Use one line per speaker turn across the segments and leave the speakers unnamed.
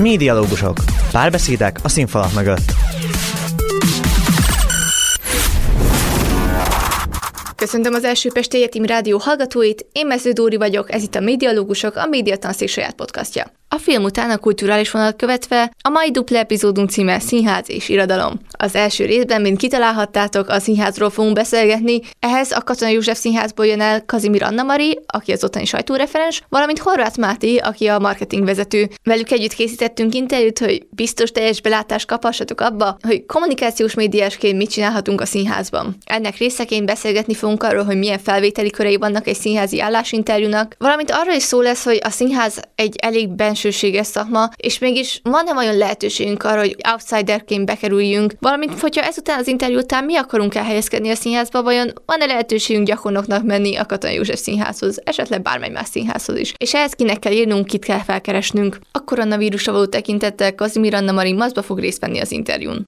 Médialógusok. Párbeszédek a színfalak mögött.
Köszöntöm az első Pesti Egyetem Rádió hallgatóit, én Mező Dóri vagyok, ez itt a Médialógusok, a Médiatanszék saját podcastja. A film után a kulturális vonalat követve a mai dupla epizódunk címe Színház és Irodalom. Az első részben, mint kitalálhattátok, a színházról fogunk beszélgetni, ehhez a Katona József Színházból jön el Kazimir Anna Mari, aki az ottani sajtóreferens, valamint Horváth Máté, aki a marketingvezető. Velük együtt készítettünk interjút, hogy biztos teljes belátást kaphassatok abba, hogy kommunikációs médiásként mit csinálhatunk a színházban. Ennek részeként beszélgetni fogunk arról, hogy milyen felvételi körei vannak egy színházi állásinterjúnak, valamint arról is szó lesz, hogy a színház egy elég bens bensőséges szakma, és mégis van-e olyan lehetőségünk arra, hogy outsiderként bekerüljünk, valamint, hogyha ezután az interjú után mi akarunk elhelyezkedni a színházba, vajon van-e lehetőségünk gyakornoknak menni a Katona József színházhoz, esetleg bármely más színházhoz is. És ehhez kinek kell írnunk, kit kell felkeresnünk. A koronavírusra való tekintettel Kazimir Anna Marin Mazba fog részt venni az interjún.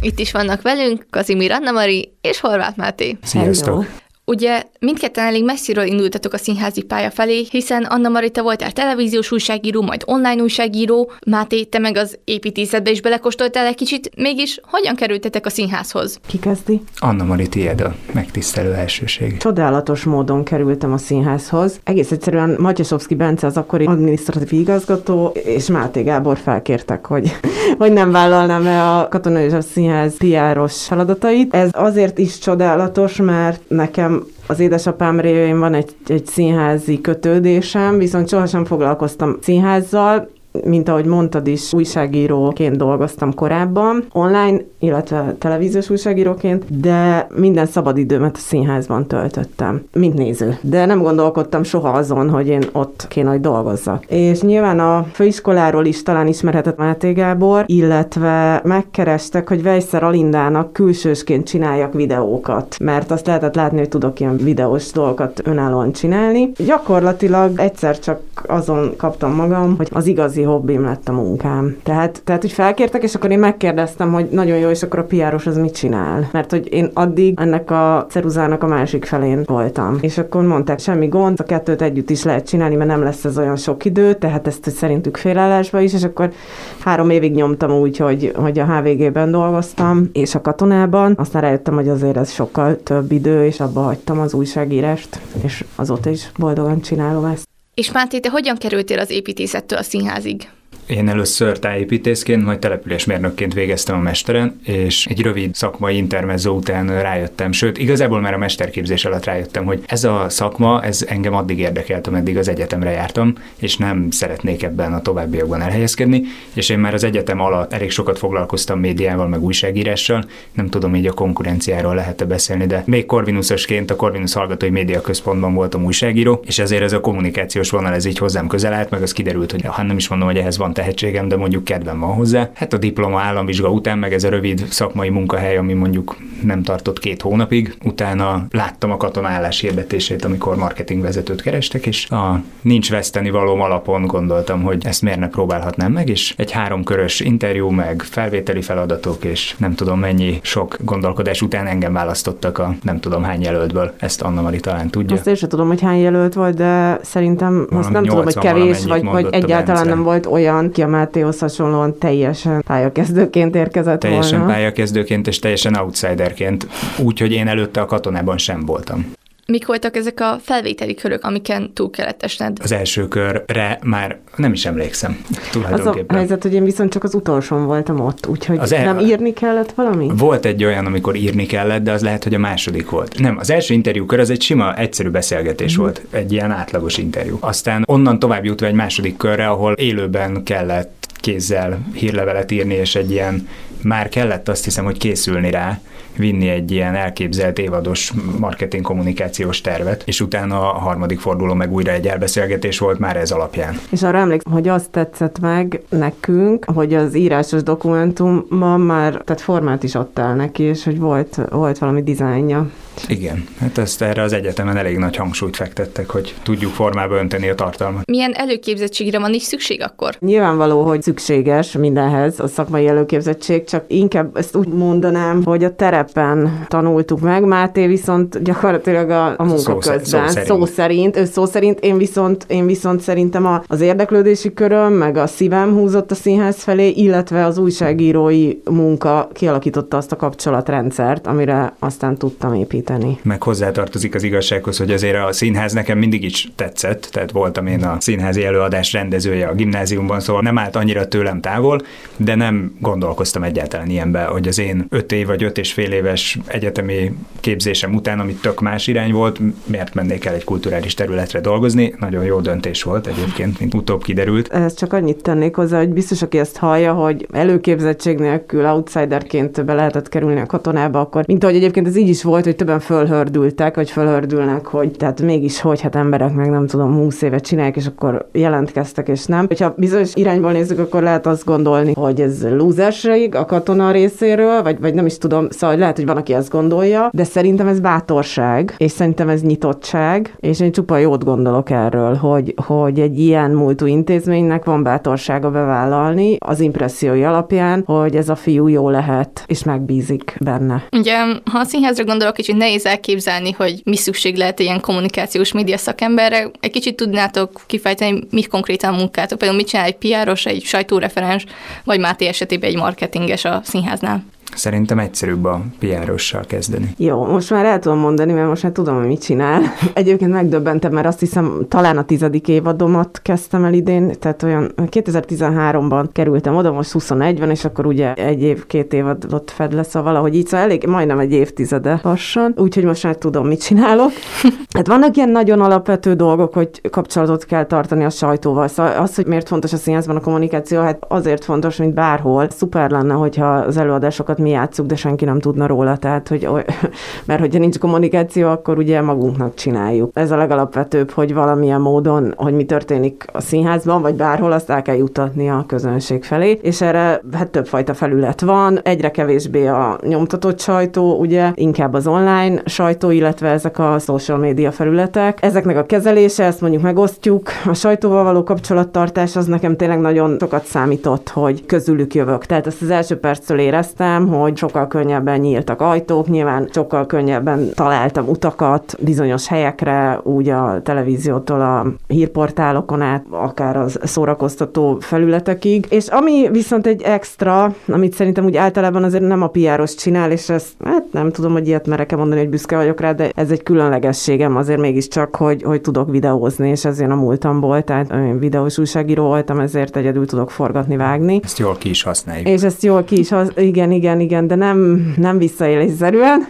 Itt is vannak velünk Kazimir Anna Mari és Horváth Máté.
Sziasztok! Hello.
Ugye mindketten elég messziről indultatok a színházi pálya felé, hiszen Anna Marita voltál televíziós újságíró, majd online újságíró, Máté, te meg az építészetbe is belekostoltál egy kicsit, mégis hogyan kerültetek a színházhoz?
Ki kezdi?
Anna Mari, tiéd a megtisztelő elsőség.
Csodálatos módon kerültem a színházhoz. Egész egyszerűen Matyasovszki Bence az akkori adminisztratív igazgató, és Máté Gábor felkértek, hogy, hogy nem vállalnám-e a Katonai Színház PR-os feladatait. Ez azért is csodálatos, mert nekem az édesapám révén van egy, egy színházi kötődésem, viszont sohasem foglalkoztam színházzal, mint ahogy mondtad is, újságíróként dolgoztam korábban, online, illetve televíziós újságíróként, de minden szabadidőmet a színházban töltöttem, mint néző. De nem gondolkodtam soha azon, hogy én ott kéne, hogy dolgozzak. És nyilván a főiskoláról is talán ismerhetett Máté Gábor, illetve megkerestek, hogy Vejszer Alindának külsősként csináljak videókat, mert azt lehetett látni, hogy tudok ilyen videós dolgokat önállóan csinálni. Gyakorlatilag egyszer csak azon kaptam magam, hogy az igazi igazi hobbim lett a munkám. Tehát, tehát hogy felkértek, és akkor én megkérdeztem, hogy nagyon jó, és akkor a piáros az mit csinál? Mert hogy én addig ennek a ceruzának a másik felén voltam. És akkor mondták, semmi gond, a kettőt együtt is lehet csinálni, mert nem lesz ez olyan sok idő, tehát ezt szerintük félállásba is, és akkor három évig nyomtam úgy, hogy, hogy a HVG-ben dolgoztam, és a katonában. Aztán rájöttem, hogy azért ez sokkal több idő, és abba hagytam az újságírást, és azóta is boldogan csinálom ezt.
És Máté, te hogyan kerültél az építészettől a színházig?
Én először tájépítészként, majd településmérnökként végeztem a mesteren, és egy rövid szakmai intermezzó után rájöttem, sőt, igazából már a mesterképzés alatt rájöttem, hogy ez a szakma, ez engem addig érdekelt, ameddig az egyetemre jártam, és nem szeretnék ebben a továbbiakban elhelyezkedni, és én már az egyetem alatt elég sokat foglalkoztam médiával, meg újságírással, nem tudom így a konkurenciáról lehet-e beszélni, de még Corvinusosként a Corvinus Hallgatói Média Központban voltam újságíró, és ezért ez a kommunikációs vonal ez így hozzám közel állt, meg az kiderült, hogy ha nem is mondom, hogy ehhez van tehetségem, de mondjuk kedvem van hozzá. Hát a diploma államvizsga után, meg ez a rövid szakmai munkahely, ami mondjuk nem tartott két hónapig, utána láttam a katonállás hirdetését, amikor marketingvezetőt kerestek, és a nincs veszteni való alapon gondoltam, hogy ezt miért ne próbálhatnám meg, és egy háromkörös interjú, meg felvételi feladatok, és nem tudom mennyi sok gondolkodás után engem választottak a nem tudom hány jelöltből. Ezt Anna Mari talán tudja.
Azt én sem tudom, hogy hány jelölt volt, de szerintem azt nem tudom, hogy kevés, vagy, vagy egyáltalán nem volt olyan, ki a Mátéhoz hasonlóan teljesen pályakezdőként érkezett
Teljesen
volna.
pályakezdőként és teljesen outsiderként, úgyhogy én előtte a katonában sem voltam.
Mik voltak ezek a felvételi körök, amiken túl kellett esned?
Az első körre már nem is emlékszem tulajdonképpen.
Az a helyzet, hogy én viszont csak az utolsón voltam ott, úgyhogy az el... nem írni kellett valami?
Volt egy olyan, amikor írni kellett, de az lehet, hogy a második volt. Nem, az első interjúkör az egy sima, egyszerű beszélgetés mm. volt, egy ilyen átlagos interjú. Aztán onnan tovább jutva egy második körre, ahol élőben kellett kézzel hírlevelet írni, és egy ilyen már kellett azt hiszem, hogy készülni rá, vinni egy ilyen elképzelt évados marketing kommunikációs tervet, és utána a harmadik forduló meg újra egy elbeszélgetés volt már ez alapján.
És arra emlékszem, hogy azt tetszett meg nekünk, hogy az írásos dokumentumban már, tehát formát is adtál neki, és hogy volt, volt valami dizájnja
Igen, hát ezt erre az egyetemen elég nagy hangsúlyt fektettek, hogy tudjuk formába önteni a tartalmat.
Milyen előképzettségre van is szükség akkor?
Nyilvánvaló, hogy szükséges mindenhez a szakmai előképzettség, csak inkább ezt úgy mondanám, hogy a terepen tanultuk meg, Máté viszont gyakorlatilag a, a munka
Szó
közben,
szó szerint.
szó szerint, ő szó szerint, én viszont, én viszont szerintem a, az érdeklődési köröm, meg a szívem húzott a színház felé, illetve az újságírói munka kialakította azt a kapcsolatrendszert, amire aztán tudtam építeni.
Meg hozzátartozik az igazsághoz, hogy azért a színház nekem mindig is tetszett, tehát voltam én a színházi előadás rendezője a gimnáziumban, szóval nem állt annyira tőlem távol, de nem gondolkoztam egyáltalán ilyenbe, hogy az én öt év vagy öt és fél éves egyetemi képzésem után, amit tök más irány volt, miért mennék el egy kulturális területre dolgozni. Nagyon jó döntés volt egyébként, mint utóbb kiderült.
Ehhez csak annyit tennék hozzá, hogy biztos, aki ezt hallja, hogy előképzettség nélkül outsiderként be lehetett kerülni a katonába, akkor, mint ahogy egyébként ez így is volt, hogy többen fölhördültek, vagy fölhördülnek, hogy tehát mégis hogy, hát emberek meg nem tudom, 20 évet csinálják, és akkor jelentkeztek, és nem. Hogyha bizonyos irányból nézzük, akkor lehet azt gondolni, hogy ez lúzerség a katona részéről, vagy, vagy nem is tudom, szóval lehet, hogy van, aki ezt gondolja, de szerintem ez bátorság, és szerintem ez nyitottság, és én csupa jót gondolok erről, hogy, hogy egy ilyen múltú intézménynek van bátorsága bevállalni az impressziói alapján, hogy ez a fiú jó lehet, és megbízik benne.
Ugye, ha a színházra gondolok, kicsit nehéz elképzelni, hogy mi szükség lehet ilyen kommunikációs média szakemberre. Egy kicsit tudnátok kifejteni, mi konkrétan a munkátok, például mit csinál egy PR-os, egy sajtóreferens, vagy Máté esetében egy marketinges a színháznál.
Szerintem egyszerűbb a PR-ossal kezdeni.
Jó, most már el tudom mondani, mert most már tudom, hogy mit csinál. Egyébként megdöbbentem, mert azt hiszem, talán a tizedik évadomat kezdtem el idén, tehát olyan 2013-ban kerültem oda, most 21 van, és akkor ugye egy év, két évadot fed le, szóval valahogy így, szóval elég, majdnem egy évtizede lassan, úgyhogy most már tudom, mit csinálok. Hát vannak ilyen nagyon alapvető dolgok, hogy kapcsolatot kell tartani a sajtóval. Szóval az, hogy miért fontos a színházban a kommunikáció, hát azért fontos, mint bárhol. Szuper lenne, hogyha az előadásokat mi játszuk, de senki nem tudna róla, tehát, hogy, mert hogyha nincs kommunikáció, akkor ugye magunknak csináljuk. Ez a legalapvetőbb, hogy valamilyen módon, hogy mi történik a színházban, vagy bárhol, azt el kell jutatni a közönség felé, és erre hát többfajta felület van, egyre kevésbé a nyomtatott sajtó, ugye, inkább az online sajtó, illetve ezek a social media felületek. Ezeknek a kezelése, ezt mondjuk megosztjuk. A sajtóval való kapcsolattartás az nekem tényleg nagyon sokat számított, hogy közülük jövök. Tehát ezt az első perctől éreztem, hogy sokkal könnyebben nyíltak ajtók, nyilván sokkal könnyebben találtam utakat bizonyos helyekre, úgy a televíziótól a hírportálokon át, akár az szórakoztató felületekig. És ami viszont egy extra, amit szerintem úgy általában azért nem a piáros csinál, és ezt hát nem tudom, hogy ilyet merek-e mondani, hogy büszke vagyok rá, de ez egy különlegességem azért mégiscsak, hogy, hogy tudok videózni, és ez én a múltamból, tehát én videós újságíró voltam, ezért egyedül tudok forgatni, vágni.
Ezt jól ki is használjuk.
És ezt jól ki is, hasz... igen, igen, igen, de nem, nem visszaélésszerűen,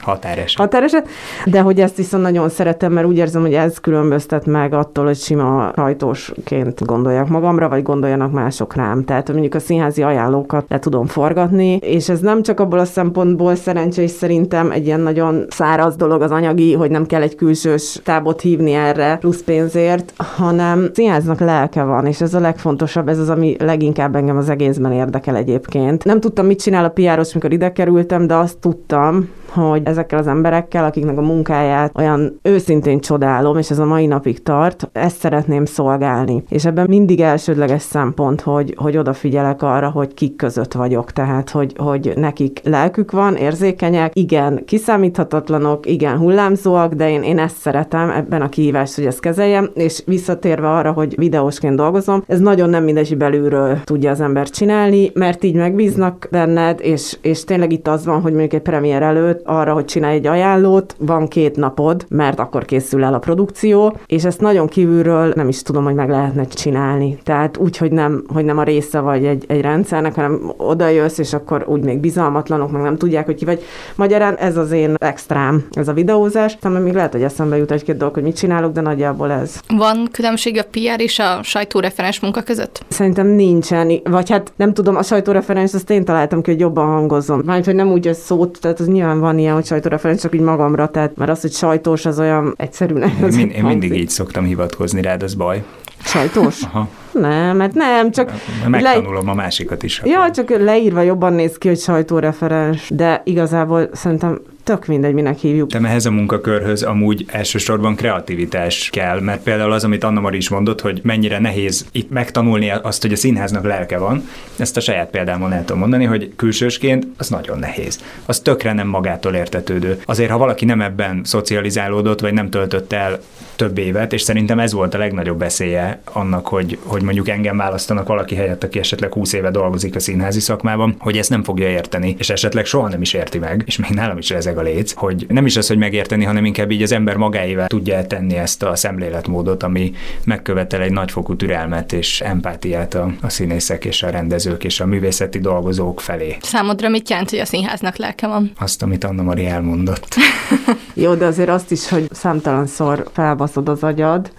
Határeset.
határeset, de hogy ezt viszont nagyon szeretem, mert úgy érzem, hogy ez különböztet meg attól, hogy sima sajtósként gondolják magamra, vagy gondoljanak mások rám. Tehát mondjuk a színházi ajánlókat le tudom forgatni, és ez nem csak abból a szempontból szerencsés szerintem egy ilyen nagyon száraz dolog az anyagi, hogy nem kell egy külsős tábot hívni erre plusz pénzért, hanem színháznak lelke van, és ez a legfontosabb, ez az, ami leginkább engem az egészben érdekel egyébként. Nem tudtam, mit csinál a piáros, mikor ide kerültem, de azt tudtam, hogy ezekkel az emberekkel, akiknek a munkáját olyan őszintén csodálom, és ez a mai napig tart, ezt szeretném szolgálni. És ebben mindig elsődleges szempont, hogy, hogy odafigyelek arra, hogy kik között vagyok. Tehát, hogy, hogy nekik lelkük van, érzékenyek, igen, kiszámíthatatlanok, igen, hullámzóak, de én, én ezt szeretem ebben a kihívást, hogy ezt kezeljem, és visszatérve arra, hogy videósként dolgozom, ez nagyon nem mindegy, hogy belülről tudja az ember csinálni, mert így megbíznak benned, és, és tényleg itt az van, hogy mondjuk egy premier előtt arra, hogy csinálj egy ajánlót, van két napod, mert akkor készül el a produkció, és ezt nagyon kívülről nem is tudom, hogy meg lehetne csinálni. Tehát úgy, hogy nem, hogy nem a része vagy egy, egy rendszernek, hanem oda jössz, és akkor úgy még bizalmatlanok, meg nem tudják, hogy ki vagy. Magyarán ez az én extrám, ez a videózás. Talán még lehet, hogy eszembe jut egy-két dolog, hogy mit csinálok, de nagyjából ez.
Van különbség a PR és a sajtóreferens munka között?
Szerintem nincsen, vagy hát nem tudom, a sajtóreferens, azt én találtam ki, hogy jobban hangozzon. Mármint, hogy nem úgy ez szót, tehát az nyilván van ilyen, hogy sajtóreferens, csak így magamra, tehát mert az, hogy sajtós, az olyan egyszerűnek.
Én, min- én mindig így szoktam hivatkozni rád, az baj.
Sajtós?
Aha.
Nem, mert nem, csak...
Megtanulom a másikat is.
Ja, csak leírva jobban néz ki, hogy sajtóreferens, de igazából szerintem tök mindegy, minek hívjuk.
De ehhez a munkakörhöz amúgy elsősorban kreativitás kell, mert például az, amit Anna Mari is mondott, hogy mennyire nehéz itt megtanulni azt, hogy a színháznak lelke van, ezt a saját példámon el tudom mondani, hogy külsősként az nagyon nehéz. Az tökre nem magától értetődő. Azért, ha valaki nem ebben szocializálódott, vagy nem töltött el több évet, és szerintem ez volt a legnagyobb beszélye annak, hogy, hogy mondjuk engem választanak valaki helyett, aki esetleg 20 éve dolgozik a színházi szakmában, hogy ezt nem fogja érteni, és esetleg soha nem is érti meg, és még nálam is ezek a léc, hogy nem is az, hogy megérteni, hanem inkább így az ember magáével tudja tenni ezt a szemléletmódot, ami megkövetel egy nagyfokú türelmet és empátiát a, a színészek és a rendezők és a művészeti dolgozók felé.
Számodra mit jelent, hogy a színháznak lelke van?
Azt, amit Anna Mari elmondott.
Jó, de azért azt is, hogy számtalanszor felbaszod az agyad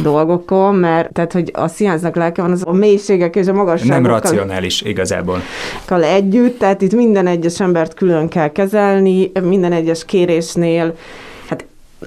dolgokon, mert tehát, hogy a színháznak lelke van, az a mélységek és a magasságok.
Nem racionális igazából.
Együtt, tehát itt minden egyes embert külön kell kezelni, minden egyes kérésnél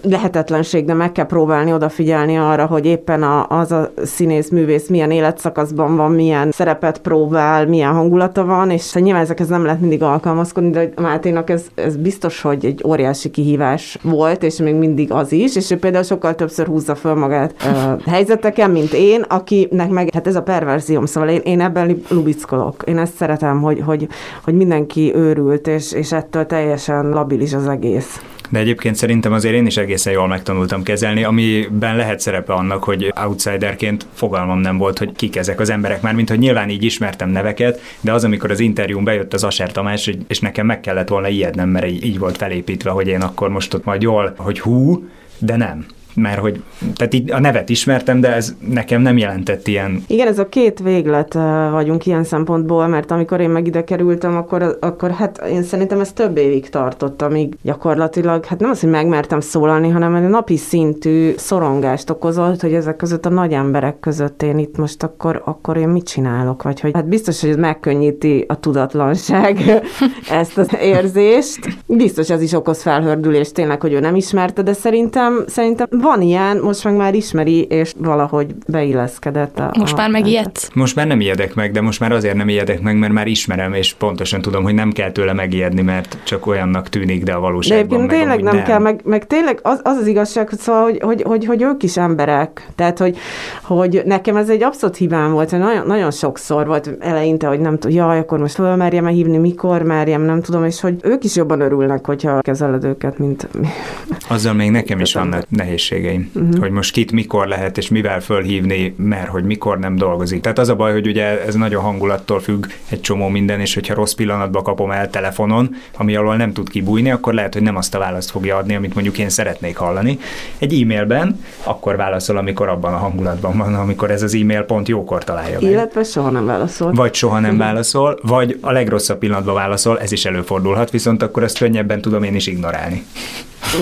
lehetetlenség, de meg kell próbálni odafigyelni arra, hogy éppen a, az a színész művész milyen életszakaszban van, milyen szerepet próbál, milyen hangulata van, és nyilván ezekhez nem lehet mindig alkalmazkodni, de Máténak ez, ez biztos, hogy egy óriási kihívás volt, és még mindig az is, és ő például sokkal többször húzza föl magát uh, helyzeteken, mint én, akinek meg, hát ez a perverzióm, szóval én, én ebben lubickolok. Én ezt szeretem, hogy, hogy, hogy mindenki őrült, és, és ettől teljesen labilis az egész
de egyébként szerintem azért én is egészen jól megtanultam kezelni, amiben lehet szerepe annak, hogy outsiderként fogalmam nem volt, hogy kik ezek az emberek, már mint hogy nyilván így ismertem neveket, de az, amikor az interjún bejött az Aser Tamás, és nekem meg kellett volna ijednem, mert így volt felépítve, hogy én akkor most ott majd jól, hogy hú, de nem mert hogy, tehát így a nevet ismertem, de ez nekem nem jelentett ilyen.
Igen, ez a két véglet vagyunk ilyen szempontból, mert amikor én meg ide kerültem, akkor, akkor hát én szerintem ez több évig tartott, amíg gyakorlatilag, hát nem az, hogy megmertem szólalni, hanem egy napi szintű szorongást okozott, hogy ezek között a nagy emberek között én itt most akkor, akkor én mit csinálok, vagy hogy hát biztos, hogy ez megkönnyíti a tudatlanság ezt az érzést. Biztos ez is okoz felhördülést tényleg, hogy ő nem ismerte, de szerintem, szerintem van ilyen, most meg már ismeri, és valahogy beilleszkedett. A,
most már megijedsz?
Most már nem ijedek meg, de most már azért nem ijedek meg, mert már ismerem, és pontosan tudom, hogy nem kell tőle megijedni, mert csak olyannak tűnik, de a valóságban
de meg tényleg nem, nem kell, meg, meg tényleg az, az az igazság, hogy, szóval, hogy, hogy, hogy, hogy ők is emberek. Tehát, hogy, hogy nekem ez egy abszolút hibám volt, hogy nagyon, nagyon sokszor volt eleinte, hogy nem tudom, jaj, akkor most fölmerjem -e hívni, mikor merjem, nem tudom, és hogy ők is jobban örülnek, hogyha kezeled őket, mint...
Azzal még nekem is vannak nehézségek nehézségeim, uh-huh. hogy most kit mikor lehet és mivel fölhívni, mert hogy mikor nem dolgozik. Tehát az a baj, hogy ugye ez nagyon hangulattól függ egy csomó minden, és hogyha rossz pillanatban kapom el telefonon, ami alól nem tud kibújni, akkor lehet, hogy nem azt a választ fogja adni, amit mondjuk én szeretnék hallani. Egy e-mailben akkor válaszol, amikor abban a hangulatban van, amikor ez az e-mail pont jókor találja meg.
Illetve soha nem válaszol.
Vagy soha nem válaszol, vagy a legrosszabb pillanatban válaszol, ez is előfordulhat, viszont akkor ezt könnyebben tudom én is ignorálni.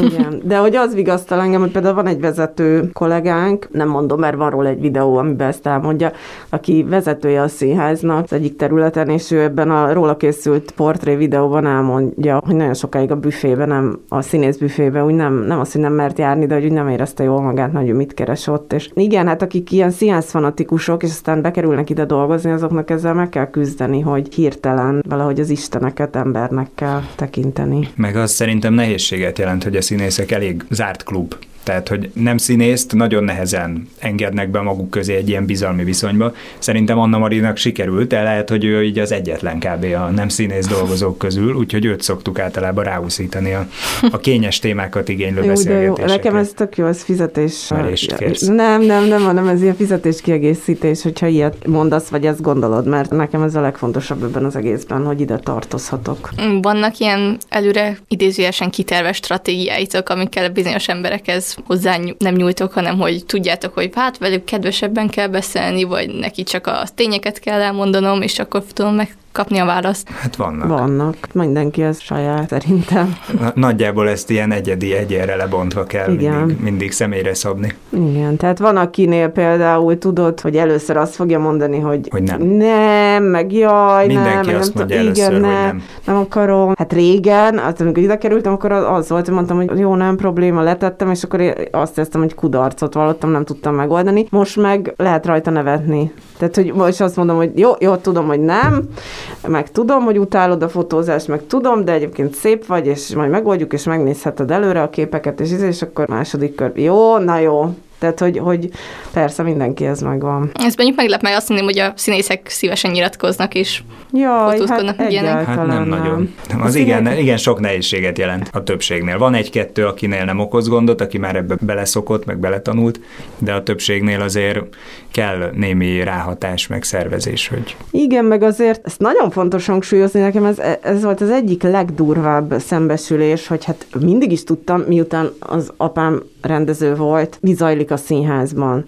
Igen, de hogy az vigasztal engem, hogy például van egy vezető kollégánk, nem mondom, mert van róla egy videó, amiben ezt elmondja, aki vezetője a színháznak az egyik területen, és ő ebben a róla készült portré videóban elmondja, hogy nagyon sokáig a büfébe, nem a színész büfébe, úgy nem, nem az, hogy nem mert járni, de hogy úgy nem érezte jól magát, hogy mit keres ott. És igen, hát akik ilyen színház fanatikusok, és aztán bekerülnek ide dolgozni, azoknak ezzel meg kell küzdeni, hogy hirtelen valahogy az isteneket embernek kell tekinteni.
Meg az szerintem nehézséget jelent, hogy a színészek elég zárt klub tehát, hogy nem színészt nagyon nehezen engednek be maguk közé egy ilyen bizalmi viszonyba. Szerintem Anna Marinak sikerült, de lehet, hogy ő így az egyetlen kb. a nem színész dolgozók közül, úgyhogy őt szoktuk általában ráúszítani a, a kényes témákat igénylő beszélgetésekre.
Jó, nekem ez tök jó, ez fizetés. Nem, nem, nem, hanem ez ilyen fizetés kiegészítés, hogyha ilyet mondasz, vagy ezt gondolod, mert nekem ez a legfontosabb ebben az egészben, hogy ide tartozhatok.
Vannak ilyen előre idézőjesen kiterve stratégiáitok, amikkel bizonyos emberekhez hozzá nem nyújtok, hanem hogy tudjátok, hogy hát velük kedvesebben kell beszélni, vagy neki csak a tényeket kell elmondanom, és akkor tudom meg kapni a választ?
Hát vannak.
Vannak. Mindenki ez saját szerintem.
Nagyjából ezt ilyen egyedi egyére lebontva kell Igen. mindig, mindig személyre szabni.
Igen, tehát van akinél például tudod, hogy először azt fogja mondani, hogy,
hogy nem.
nem, meg jaj,
Mindenki
nem,
azt
nem,
mondja először,
igen, nem,
nem,
nem. akarom. Hát régen, hát amikor ide kerültem, akkor az volt, hogy mondtam, hogy jó, nem probléma, letettem, és akkor azt éreztem, hogy kudarcot vallottam, nem tudtam megoldani. Most meg lehet rajta nevetni. Tehát, hogy most azt mondom, hogy jó, jó, tudom, hogy nem, meg tudom, hogy utálod a fotózást, meg tudom, de egyébként szép vagy, és majd megoldjuk, és megnézheted előre a képeket, és, és akkor második kör, jó, na jó, tehát, hogy, hogy persze mindenki ez megvan.
Ez mondjuk meglep meg azt mondom, hogy a színészek szívesen nyilatkoznak is.
Jaj, hát,
ilyenek.
hát nem, nem nagyon. Nem. Az igen, igen, sok nehézséget jelent a többségnél. Van egy-kettő, akinél nem okoz gondot, aki már ebbe beleszokott, meg beletanult, de a többségnél azért kell némi ráhatás, meg szervezés, hogy...
Igen, meg azért ezt nagyon fontos hangsúlyozni, nekem ez, ez volt az egyik legdurvább szembesülés, hogy hát mindig is tudtam, miután az apám rendező volt, mi zajlik a színházban.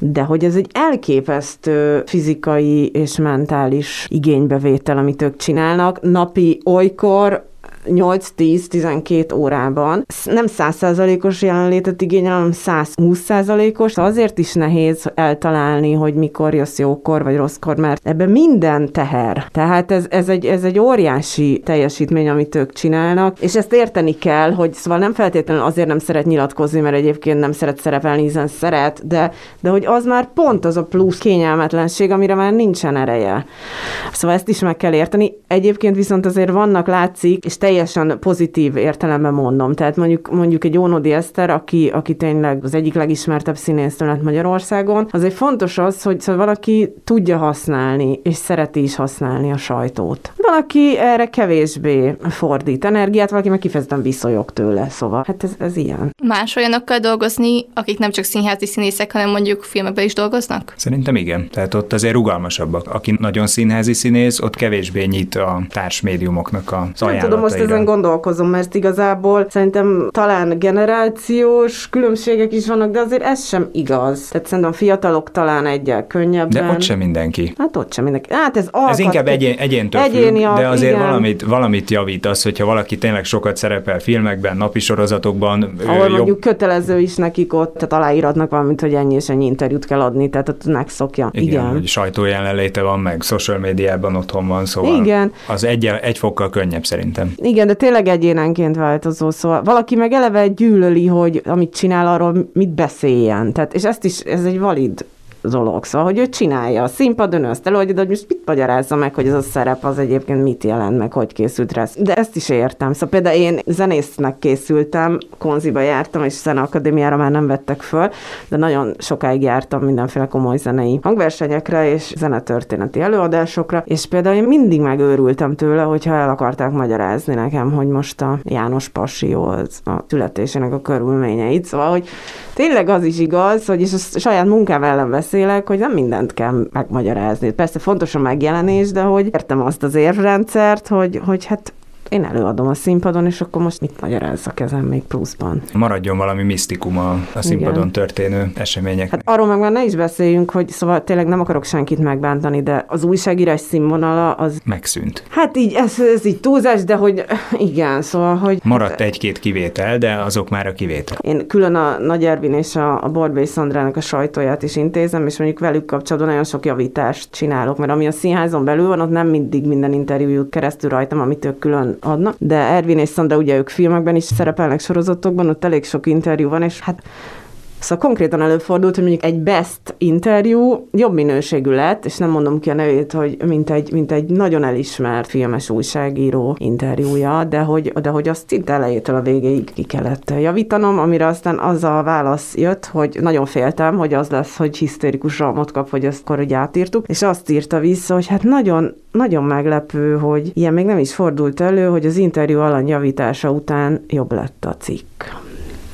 De hogy ez egy elképesztő fizikai és mentális igénybevétel, amit ők csinálnak. Napi olykor 8-10-12 órában. Nem 100%-os jelenlétet igényel, hanem 120%-os. Azért is nehéz eltalálni, hogy mikor jössz jókor vagy rosszkor, mert ebben minden teher. Tehát ez, ez, egy, ez egy óriási teljesítmény, amit ők csinálnak, és ezt érteni kell, hogy szóval nem feltétlenül azért nem szeret nyilatkozni, mert egyébként nem szeret szerepelni, hiszen szeret, de, de hogy az már pont az a plusz kényelmetlenség, amire már nincsen ereje. Szóval ezt is meg kell érteni. Egyébként viszont azért vannak, látszik, és teljesen teljesen pozitív értelemben mondom. Tehát mondjuk, mondjuk egy Ónodi Eszter, aki, aki tényleg az egyik legismertebb színész lett Magyarországon, azért fontos az, hogy szóval valaki tudja használni, és szereti is használni a sajtót. Valaki erre kevésbé fordít energiát, valaki meg kifejezetten viszonyog tőle, szóval hát ez, ez ilyen.
Más olyanokkal dolgozni, akik nem csak színházi színészek, hanem mondjuk filmekben is dolgoznak?
Szerintem igen. Tehát ott azért rugalmasabbak. Aki nagyon színházi színész, ott kevésbé nyit a társmédiumoknak a
Nem tudom, most ezen gondolkozom, mert igazából szerintem talán generációs különbségek is vannak, de azért ez sem igaz. Tehát szerintem fiatalok talán egyel könnyebben.
De ott sem mindenki.
Hát ott sem mindenki. Hát ez alkat,
Ez inkább egyén, egyéntől Egyéni függ, de azért valamit, valamit javít az, hogyha valaki tényleg sokat szerepel filmekben, napi sorozatokban.
Ahol jobb... mondjuk kötelező is nekik ott, tehát aláíratnak valamit, hogy ennyi és ennyi interjút kell adni, tehát ott megszokja.
Igen, Igen. hogy sajtó jelenléte van, meg social médiában otthon van, szóval Igen. az egy, egy fokkal könnyebb szerintem.
Igen, igen, de tényleg egyénenként változó, szóval valaki meg eleve gyűlöli, hogy amit csinál, arról mit beszéljen. Tehát, és ezt is, ez egy valid dolog. Szóval, hogy ő csinálja a színpadon, ő azt előadja, de hogy most mit magyarázza meg, hogy ez a szerep az egyébként mit jelent, meg hogy készült rá. De ezt is értem. Szóval például én zenésznek készültem, konziba jártam, és akadémiára már nem vettek föl, de nagyon sokáig jártam mindenféle komoly zenei hangversenyekre és zenetörténeti előadásokra, és például én mindig megőrültem tőle, hogyha el akarták magyarázni nekem, hogy most a János Passió az a születésének a körülményeit. Szóval, hogy tényleg az is igaz, hogy és a saját munkám ellen beszélek, hogy nem mindent kell megmagyarázni. Persze fontos a megjelenés, de hogy értem azt az érvrendszert, hogy, hogy hát én előadom a színpadon, és akkor most mit magyarázzak ezen még pluszban?
Maradjon valami misztikum a, a színpadon Igen. történő események.
Hát arról meg már ne is beszéljünk, hogy szóval tényleg nem akarok senkit megbántani, de az újságírás színvonala az...
Megszűnt.
Hát így, ez, ez így túlzás, de hogy igen, szóval, hogy...
Maradt egy-két kivétel, de azok már a kivétel.
Én külön a Nagy Ervin és a, a Borbély Szandrának a sajtóját is intézem, és mondjuk velük kapcsolatban nagyon sok javítást csinálok, mert ami a színházon belül van, ott nem mindig minden interjújuk keresztül rajtam, amit ők külön adnak, de Ervin és Szandra ugye ők filmekben is szerepelnek sorozatokban, ott elég sok interjú van, és hát Szóval konkrétan előfordult, hogy mondjuk egy best interjú jobb minőségű lett, és nem mondom ki a nevét, hogy mint egy, mint egy nagyon elismert filmes újságíró interjúja, de hogy, de hogy azt szinte elejétől a végéig ki kellett javítanom, amire aztán az a válasz jött, hogy nagyon féltem, hogy az lesz, hogy hisztérikus ramot kap, hogy ezt akkor hogy átírtuk, és azt írta vissza, hogy hát nagyon, nagyon meglepő, hogy ilyen még nem is fordult elő, hogy az interjú alany javítása után jobb lett a cikk.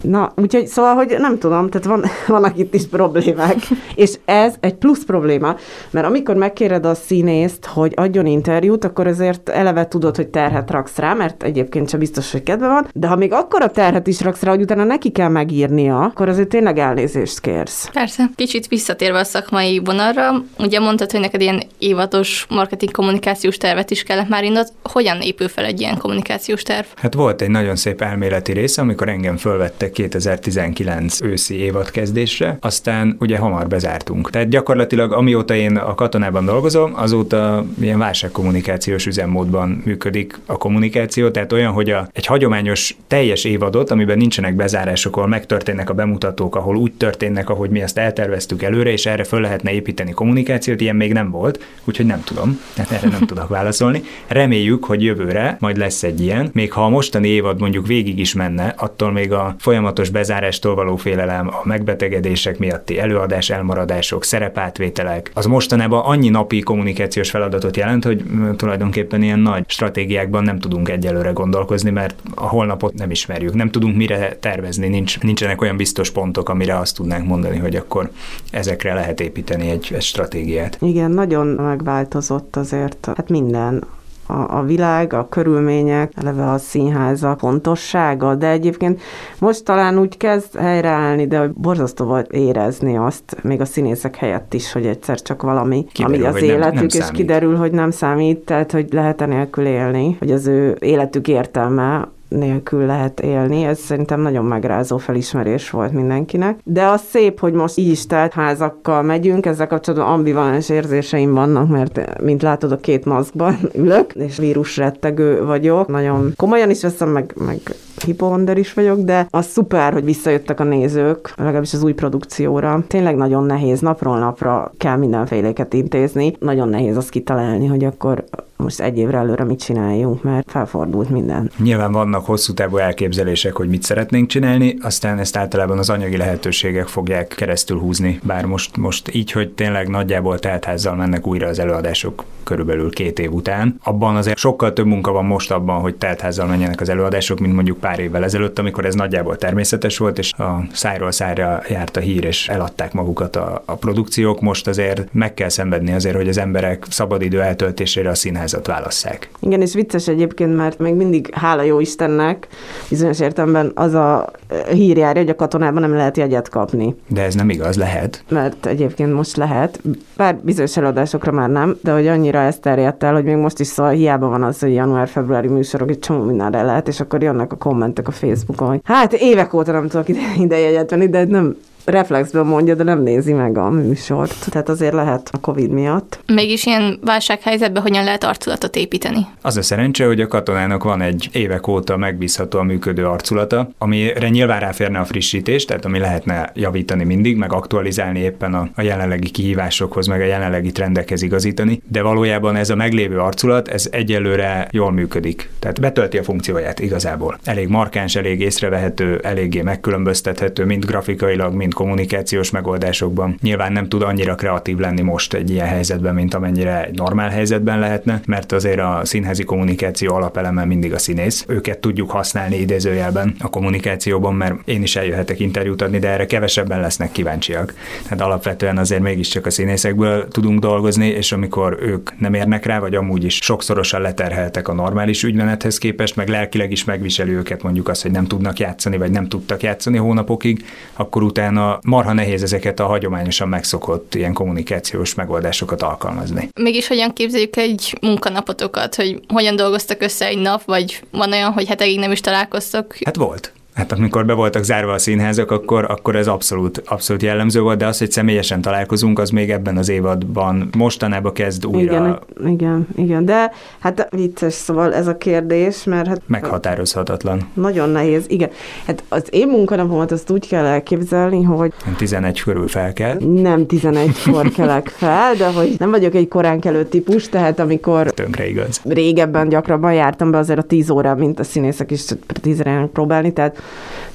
Na, úgyhogy szóval, hogy nem tudom, tehát van, vannak itt is problémák, és ez egy plusz probléma, mert amikor megkéred a színészt, hogy adjon interjút, akkor azért eleve tudod, hogy terhet raksz rá, mert egyébként sem biztos, hogy kedve van, de ha még akkor a terhet is raksz rá, hogy utána neki kell megírnia, akkor azért tényleg elnézést kérsz.
Persze. Kicsit visszatérve a szakmai vonalra, ugye mondtad, hogy neked ilyen évados marketing kommunikációs tervet is kellett már indot. Hogyan épül fel egy ilyen kommunikációs terv?
Hát volt egy nagyon szép elméleti része, amikor engem fölvettek 2019 őszi évadkezdésre, aztán ugye hamar bezártunk. Tehát gyakorlatilag amióta én a katonában dolgozom, azóta ilyen válságkommunikációs üzemmódban működik a kommunikáció, tehát olyan, hogy a, egy hagyományos teljes évadot, amiben nincsenek bezárások, ahol megtörténnek a bemutatók, ahol úgy történnek, ahogy mi azt elterveztük előre, és erre föl lehetne építeni kommunikációt, ilyen még nem volt, úgyhogy nem tudom, tehát erre nem tudok válaszolni. Reméljük, hogy jövőre majd lesz egy ilyen, még ha a mostani évad mondjuk végig is menne, attól még a folyamatos bezárástól való félelem, a megbetegedések miatti előadás elmaradások, szerepátvételek, az mostanában annyi napi kommunikációs feladatot jelent, hogy tulajdonképpen ilyen nagy stratégiákban nem tudunk egyelőre gondolkozni, mert a holnapot nem ismerjük, nem tudunk mire tervezni, nincs, nincsenek olyan biztos pontok, amire azt tudnánk mondani, hogy akkor ezekre lehet építeni egy, egy stratégiát.
Igen, nagyon megváltozott azért, hát minden a, a világ, a körülmények, eleve a színháza fontossága, de egyébként most talán úgy kezd helyreállni, de borzasztó vagy érezni azt, még a színészek helyett is, hogy egyszer csak valami, kiderül, ami az életük, nem, nem és számít. kiderül, hogy nem számít, tehát hogy lehet nélkül élni, hogy az ő életük értelme nélkül lehet élni. Ez szerintem nagyon megrázó felismerés volt mindenkinek. De az szép, hogy most így is telt házakkal megyünk, ezzel kapcsolatban ambivalens érzéseim vannak, mert mint látod a két maszkban ülök, és vírusrettegő vagyok. Nagyon komolyan is veszem, meg, meg hiponder is vagyok, de az szuper, hogy visszajöttek a nézők, legalábbis az új produkcióra. Tényleg nagyon nehéz, napról napra kell mindenféléket intézni. Nagyon nehéz azt kitalálni, hogy akkor most egy évre előre mit csináljunk, mert felfordult minden.
Nyilván vannak hosszú távú elképzelések, hogy mit szeretnénk csinálni, aztán ezt általában az anyagi lehetőségek fogják keresztül húzni. Bár most, most így, hogy tényleg nagyjából teltházzal mennek újra az előadások körülbelül két év után. Abban azért sokkal több munka van most abban, hogy teltházzal menjenek az előadások, mint mondjuk pár évvel ezelőtt, amikor ez nagyjából természetes volt, és a szájról szájra járt a hír, és eladták magukat a, a produkciók. Most azért meg kell szenvedni azért, hogy az emberek szabadidő eltöltésére a színházat válasszák.
Igen, és vicces egyébként, mert még mindig hála jó Istennek, bizonyos értelemben az a hír járja, hogy a katonában nem lehet jegyet kapni.
De ez nem igaz, lehet.
Mert egyébként most lehet, bár bizonyos előadásokra már nem, de hogy annyira ez terjedt el, hogy még most is szóval hiába van az, hogy január-februári műsorok, egy csomó mindenre lehet, és akkor jönnek a kommentek a Facebookon, hogy hát évek óta nem tudok ide, ide jegyet venni, de nem, reflexből mondja, de nem nézi meg a műsort. Tehát azért lehet a Covid miatt.
Mégis ilyen válsághelyzetben hogyan lehet arculatot építeni?
Az a szerencse, hogy a katonának van egy évek óta megbízhatóan működő arculata, amire nyilván ráférne a frissítés, tehát ami lehetne javítani mindig, meg aktualizálni éppen a, a jelenlegi kihívásokhoz, meg a jelenlegi trendekhez igazítani, de valójában ez a meglévő arculat, ez egyelőre jól működik. Tehát betölti a funkcióját igazából. Elég markáns, elég észrevehető, eléggé megkülönböztethető, mind grafikailag, mind mint kommunikációs megoldásokban. Nyilván nem tud annyira kreatív lenni most egy ilyen helyzetben, mint amennyire egy normál helyzetben lehetne, mert azért a színházi kommunikáció alapeleme mindig a színész. Őket tudjuk használni idézőjelben a kommunikációban, mert én is eljöhetek interjút adni, de erre kevesebben lesznek kíváncsiak. Tehát alapvetően azért mégiscsak a színészekből tudunk dolgozni, és amikor ők nem érnek rá, vagy amúgy is sokszorosan leterheltek a normális ügymenethez képest, meg lelkileg is megviseli őket mondjuk azt, hogy nem tudnak játszani, vagy nem tudtak játszani hónapokig, akkor utána utána marha nehéz ezeket a hagyományosan megszokott ilyen kommunikációs megoldásokat alkalmazni.
Mégis hogyan képzeljük egy munkanapotokat, hogy hogyan dolgoztak össze egy nap, vagy van olyan, hogy hetekig nem is találkoztok?
Hát volt. Hát amikor be voltak zárva a színházak, akkor, akkor ez abszolút, abszolút jellemző volt, de az, hogy személyesen találkozunk, az még ebben az évadban mostanában kezd újra.
Igen, igen, igen, de hát vicces, szóval ez a kérdés, mert hát...
Meghatározhatatlan.
Nagyon nehéz, igen. Hát az én munkanapomat azt úgy kell elképzelni, hogy...
11 körül fel kell.
Nem 11-kor kelek fel, de hogy nem vagyok egy korán kelő típus, tehát amikor...
Tönkre igaz.
Régebben gyakrabban jártam be azért a 10 óra, mint a színészek is 10 próbálni, tehát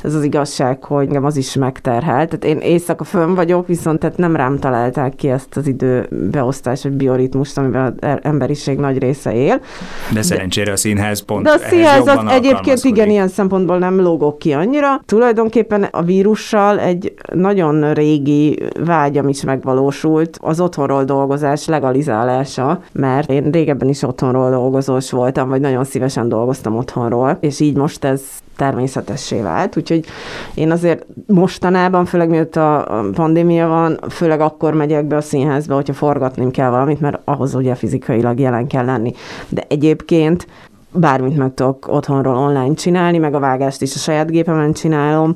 ez az igazság, hogy engem az is megterhelt. Tehát én éjszaka fönn vagyok, viszont tehát nem rám találták ki ezt az időbeosztás, vagy bioritmust, amiben az emberiség nagy része él.
De szerencsére a színház pont
De a színház az egyébként igen, ilyen szempontból nem lógok ki annyira. Tulajdonképpen a vírussal egy nagyon régi vágyam is megvalósult, az otthonról dolgozás legalizálása, mert én régebben is otthonról dolgozós voltam, vagy nagyon szívesen dolgoztam otthonról, és így most ez természetessé vált, úgyhogy én azért mostanában, főleg miatt a pandémia van, főleg akkor megyek be a színházba, hogyha forgatni kell valamit, mert ahhoz ugye fizikailag jelen kell lenni. De egyébként bármit meg tudok otthonról online csinálni, meg a vágást is a saját gépemen csinálom.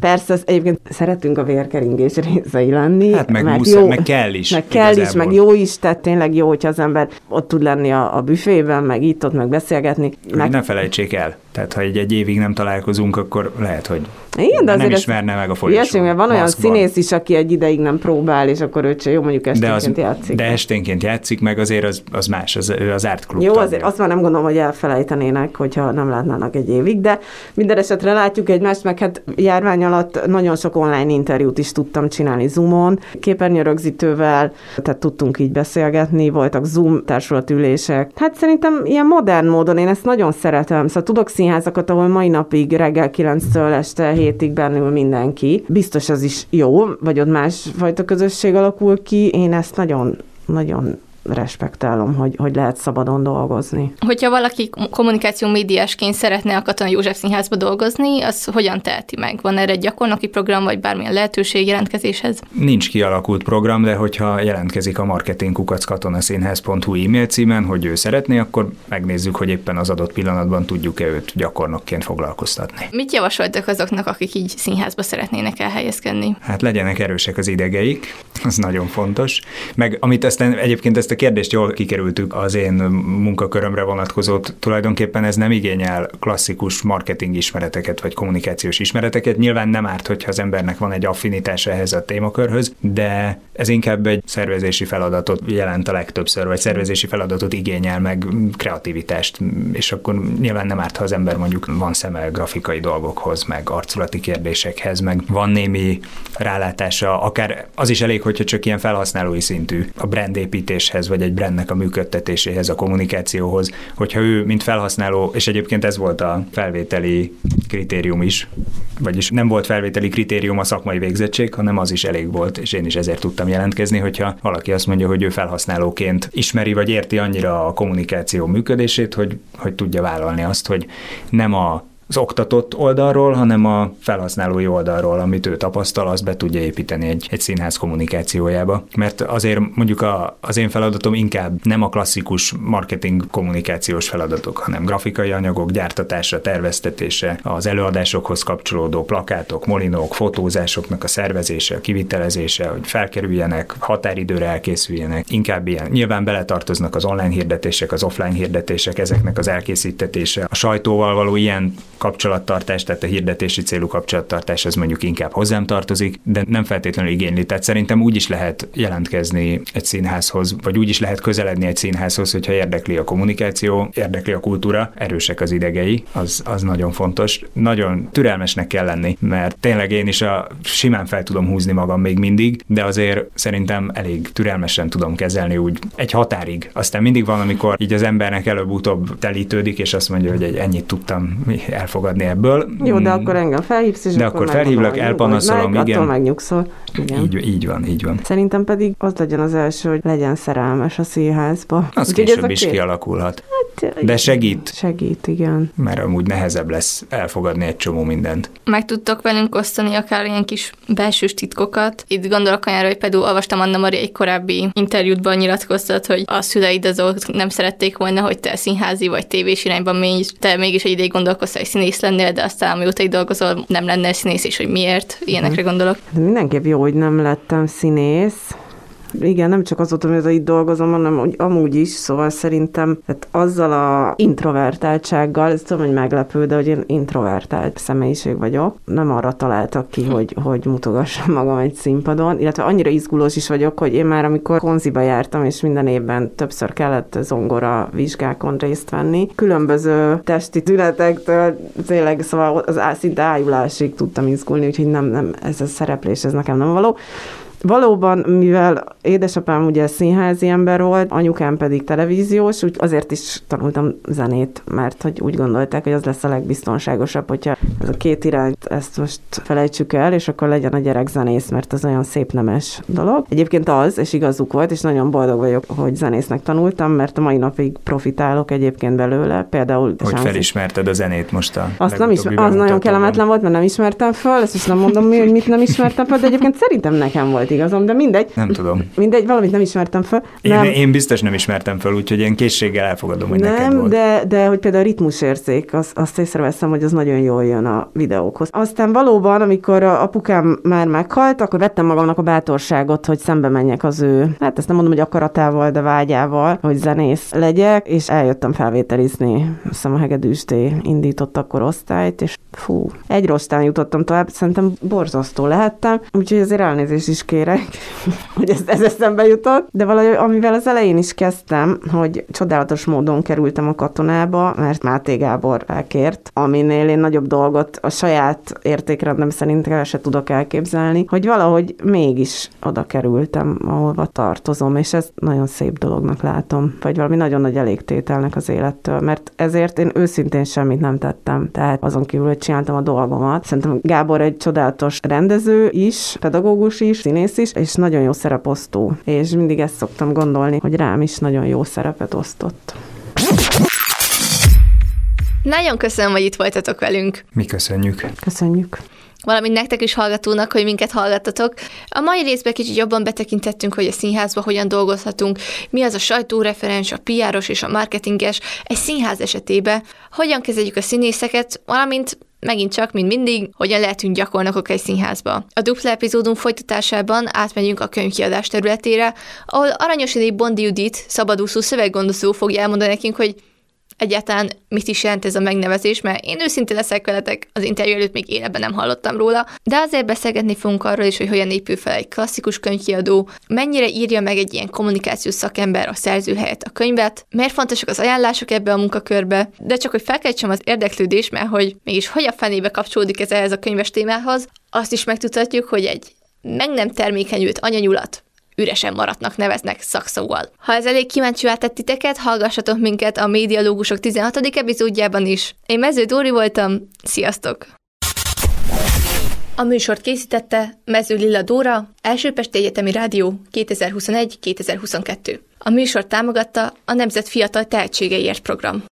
Persze, az, egyébként szeretünk a vérkeringés részei lenni.
Hát meg,
mert
musz,
jó,
meg kell is.
meg kell is,
igazából.
meg jó is, tehát tényleg jó, hogyha az ember ott tud lenni a, a büfében, meg itt ott, meg beszélgetni. Meg,
ne felejtsék el. Tehát, ha egy, egy évig nem találkozunk, akkor lehet, hogy
igen, de
nem
azért ez-
ismerne meg a
Ilyesmi,
folyosón.
mert van olyan
maszkban.
színész is, aki egy ideig nem próbál, és akkor ő jó, mondjuk
de,
esténként
az,
játszik.
de esténként játszik, meg azért az, az más, az, az árt klub
Jó, azért azt már nem gondolom, hogy elfelejtenének, hogyha nem látnának egy évig, de minden esetre látjuk egymást, meg hát járvány alatt nagyon sok online interjút is tudtam csinálni Zoomon, képernyőrögzítővel, tehát tudtunk így beszélgetni, voltak Zoom társulatülések. Hát szerintem ilyen modern módon én ezt nagyon szeretem. Szóval tudok színházakat, ahol mai napig reggel 9-től este 7-ig bennül mindenki. Biztos az is jó, vagy ott másfajta közösség alakul ki. Én ezt nagyon, nagyon respektálom, hogy, hogy lehet szabadon dolgozni.
Hogyha valaki kommunikáció médiásként szeretne a Katona József Színházba dolgozni, az hogyan teheti meg? Van erre egy gyakornoki program, vagy bármilyen lehetőség jelentkezéshez?
Nincs kialakult program, de hogyha jelentkezik a marketingkukackatonaszínház.hu e-mail címen, hogy ő szeretné, akkor megnézzük, hogy éppen az adott pillanatban tudjuk-e őt gyakornokként foglalkoztatni.
Mit javasoltak azoknak, akik így színházba szeretnének elhelyezkedni?
Hát legyenek erősek az idegeik, az nagyon fontos. Meg amit aztán egyébként ezt a kérdést jól kikerültük az én munkakörömre vonatkozott, tulajdonképpen ez nem igényel klasszikus marketing ismereteket vagy kommunikációs ismereteket. Nyilván nem árt, hogyha az embernek van egy affinitása ehhez a témakörhöz, de ez inkább egy szervezési feladatot jelent a legtöbbször, vagy szervezési feladatot igényel meg kreativitást, és akkor nyilván nem árt, ha az ember mondjuk van szeme grafikai dolgokhoz, meg arculati kérdésekhez, meg van némi rálátása, akár az is elég, hogyha csak ilyen felhasználói szintű a brandépítéshez, vagy egy brandnek a működtetéséhez, a kommunikációhoz, hogyha ő, mint felhasználó, és egyébként ez volt a felvételi kritérium is, vagyis nem volt felvételi kritérium a szakmai végzettség, hanem az is elég volt, és én is ezért tudtam jelentkezni, hogyha valaki azt mondja, hogy ő felhasználóként ismeri vagy érti annyira a kommunikáció működését, hogy, hogy tudja vállalni azt, hogy nem a az oktatott oldalról, hanem a felhasználói oldalról, amit ő tapasztal, azt be tudja építeni egy, egy színház kommunikációjába. Mert azért mondjuk a, az én feladatom inkább nem a klasszikus marketing kommunikációs feladatok, hanem grafikai anyagok gyártatása, terveztetése, az előadásokhoz kapcsolódó plakátok, molinók, fotózásoknak a szervezése, a kivitelezése, hogy felkerüljenek, határidőre elkészüljenek. Inkább ilyen. Nyilván beletartoznak az online hirdetések, az offline hirdetések, ezeknek az elkészítetése, a sajtóval való ilyen kapcsolattartás, tehát a hirdetési célú kapcsolattartás, ez mondjuk inkább hozzám tartozik, de nem feltétlenül igényli. Tehát szerintem úgy is lehet jelentkezni egy színházhoz, vagy úgy is lehet közeledni egy színházhoz, hogyha érdekli a kommunikáció, érdekli a kultúra, erősek az idegei, az, az nagyon fontos. Nagyon türelmesnek kell lenni, mert tényleg én is a simán fel tudom húzni magam még mindig, de azért szerintem elég türelmesen tudom kezelni úgy egy határig. Aztán mindig van, amikor így az embernek előbb-utóbb telítődik, és azt mondja, hogy egy ennyit tudtam elfogadni ebből.
Jó, de
Mm,
akkor engem felhívsz, és
De
akkor,
akkor felhívlak, elpanaszolom,
meg,
igen.
Attól megnyugszol. Igen.
Így, így van, így van.
Szerintem pedig az legyen az első, hogy legyen szerelmes a színházba.
Az
ez
később is
két-
kialakulhat.
Hát,
De segít,
Segít, igen.
mert amúgy nehezebb lesz elfogadni egy csomó mindent.
Meg tudtok velünk osztani akár ilyen kis belsős titkokat. Itt gondolok olyanra, hogy például olvastam Anna Maria egy korábbi interjútban nyilatkoztat, hogy a szüleid azok nem szerették volna, hogy te színházi vagy tévés irányban mész, te mégis egy ideig gondolkoztál, hogy színész lennél, de aztán amióta itt dolgozol, nem lenne színész, és hogy miért, ilyenekre gondolok.
Hát mindenképp jó, hogy nem lettem színész. Igen, nem csak azóta, hogy itt dolgozom, hanem hogy amúgy is, szóval szerintem hát azzal a introvertáltsággal, ez tudom, hogy meglepő, de hogy én introvertált személyiség vagyok. Nem arra találtak ki, hogy, hogy mutogassam magam egy színpadon, illetve annyira izgulós is vagyok, hogy én már amikor konziba jártam, és minden évben többször kellett zongora vizsgákon részt venni, különböző testi tünetektől, tényleg szóval az á, szinte ájulásig tudtam izgulni, úgyhogy nem, nem, ez a szereplés, ez nekem nem való. Valóban, mivel édesapám ugye színházi ember volt, anyukám pedig televíziós, úgy azért is tanultam zenét, mert hogy úgy gondolták, hogy az lesz a legbiztonságosabb, hogyha ez a két irányt, ezt most felejtsük el, és akkor legyen a gyerek zenész, mert az olyan szép nemes dolog. Egyébként az, és igazuk volt, és nagyon boldog vagyok, hogy zenésznek tanultam, mert a mai napig profitálok egyébként belőle. Például
Hogy felismerted a zenét most a
azt nem is, az nagyon kellemetlen volt, mert nem ismertem föl, ezt is nem mondom, mi, hogy mit nem ismertem föl, de egyébként szerintem nekem volt volt igazam, de mindegy.
Nem tudom.
Mindegy, valamit nem ismertem fel.
Én,
Nem,
én biztos nem ismertem fel, úgyhogy én készséggel elfogadom, hogy neked
nem,
volt.
de, de hogy például a ritmusérzék, az, azt észreveszem, hogy az nagyon jól jön a videókhoz. Aztán valóban, amikor a apukám már meghalt, akkor vettem magamnak a bátorságot, hogy szembe menjek az ő, hát ezt nem mondom, hogy akaratával, de vágyával, hogy zenész legyek, és eljöttem felvételizni. Azt hiszem a Hegedűsté indított akkor osztályt, és fú, egy rostán jutottam tovább, szerintem borzasztó lehettem, úgyhogy azért elnézést is kérek, hogy ez, ez eszembe jutott, de valahogy amivel az elején is kezdtem, hogy csodálatos módon kerültem a katonába, mert Máté Gábor felkért, aminél én nagyobb dolgot a saját értékrendem szerint el se tudok elképzelni, hogy valahogy mégis oda kerültem, ahova tartozom, és ezt nagyon szép dolognak látom, vagy valami nagyon nagy elégtételnek az élettől, mert ezért én őszintén semmit nem tettem. Tehát azon kívül, hogy csináltam a dolgomat. Szerintem Gábor egy csodálatos rendező is, pedagógus is, színész is, és nagyon jó szereposztó. És mindig ezt szoktam gondolni, hogy rám is nagyon jó szerepet osztott.
Nagyon köszönöm, hogy itt voltatok velünk.
Mi köszönjük.
Köszönjük.
Valamint nektek is hallgatónak, hogy minket hallgattatok. A mai részben kicsit jobban betekintettünk, hogy a színházba hogyan dolgozhatunk, mi az a sajtóreferens, a piáros és a marketinges egy színház esetében, hogyan kezeljük a színészeket, valamint megint csak, mint mindig, hogyan lehetünk gyakornokok egy színházba. A dupla epizódunk folytatásában átmegyünk a könyvkiadás területére, ahol Aranyosidi Bondi Judit, szabadúszó szöveggondozó fogja elmondani nekünk, hogy egyáltalán mit is jelent ez a megnevezés, mert én őszintén leszek veletek, az interjú előtt még életben nem hallottam róla, de azért beszélgetni fogunk arról is, hogy hogyan épül fel egy klasszikus könyvkiadó, mennyire írja meg egy ilyen kommunikációs szakember a szerző helyett a könyvet, miért fontosak az ajánlások ebbe a munkakörbe, de csak hogy felkeltsem az érdeklődés, mert hogy mégis hogy a fenébe kapcsolódik ez ehhez a könyves témához, azt is megtudhatjuk, hogy egy meg nem termékenyült anyanyulat üresen maradnak neveznek szakszóval. Ha ez elég kíváncsi tett titeket, hallgassatok minket a Médialógusok 16. epizódjában is. Én Mező Dóri voltam, sziasztok! A műsort készítette Mező Lilla Dóra, Elsőpesti Egyetemi Rádió 2021-2022. A műsort támogatta a Nemzet Fiatal Tehetségeiért program.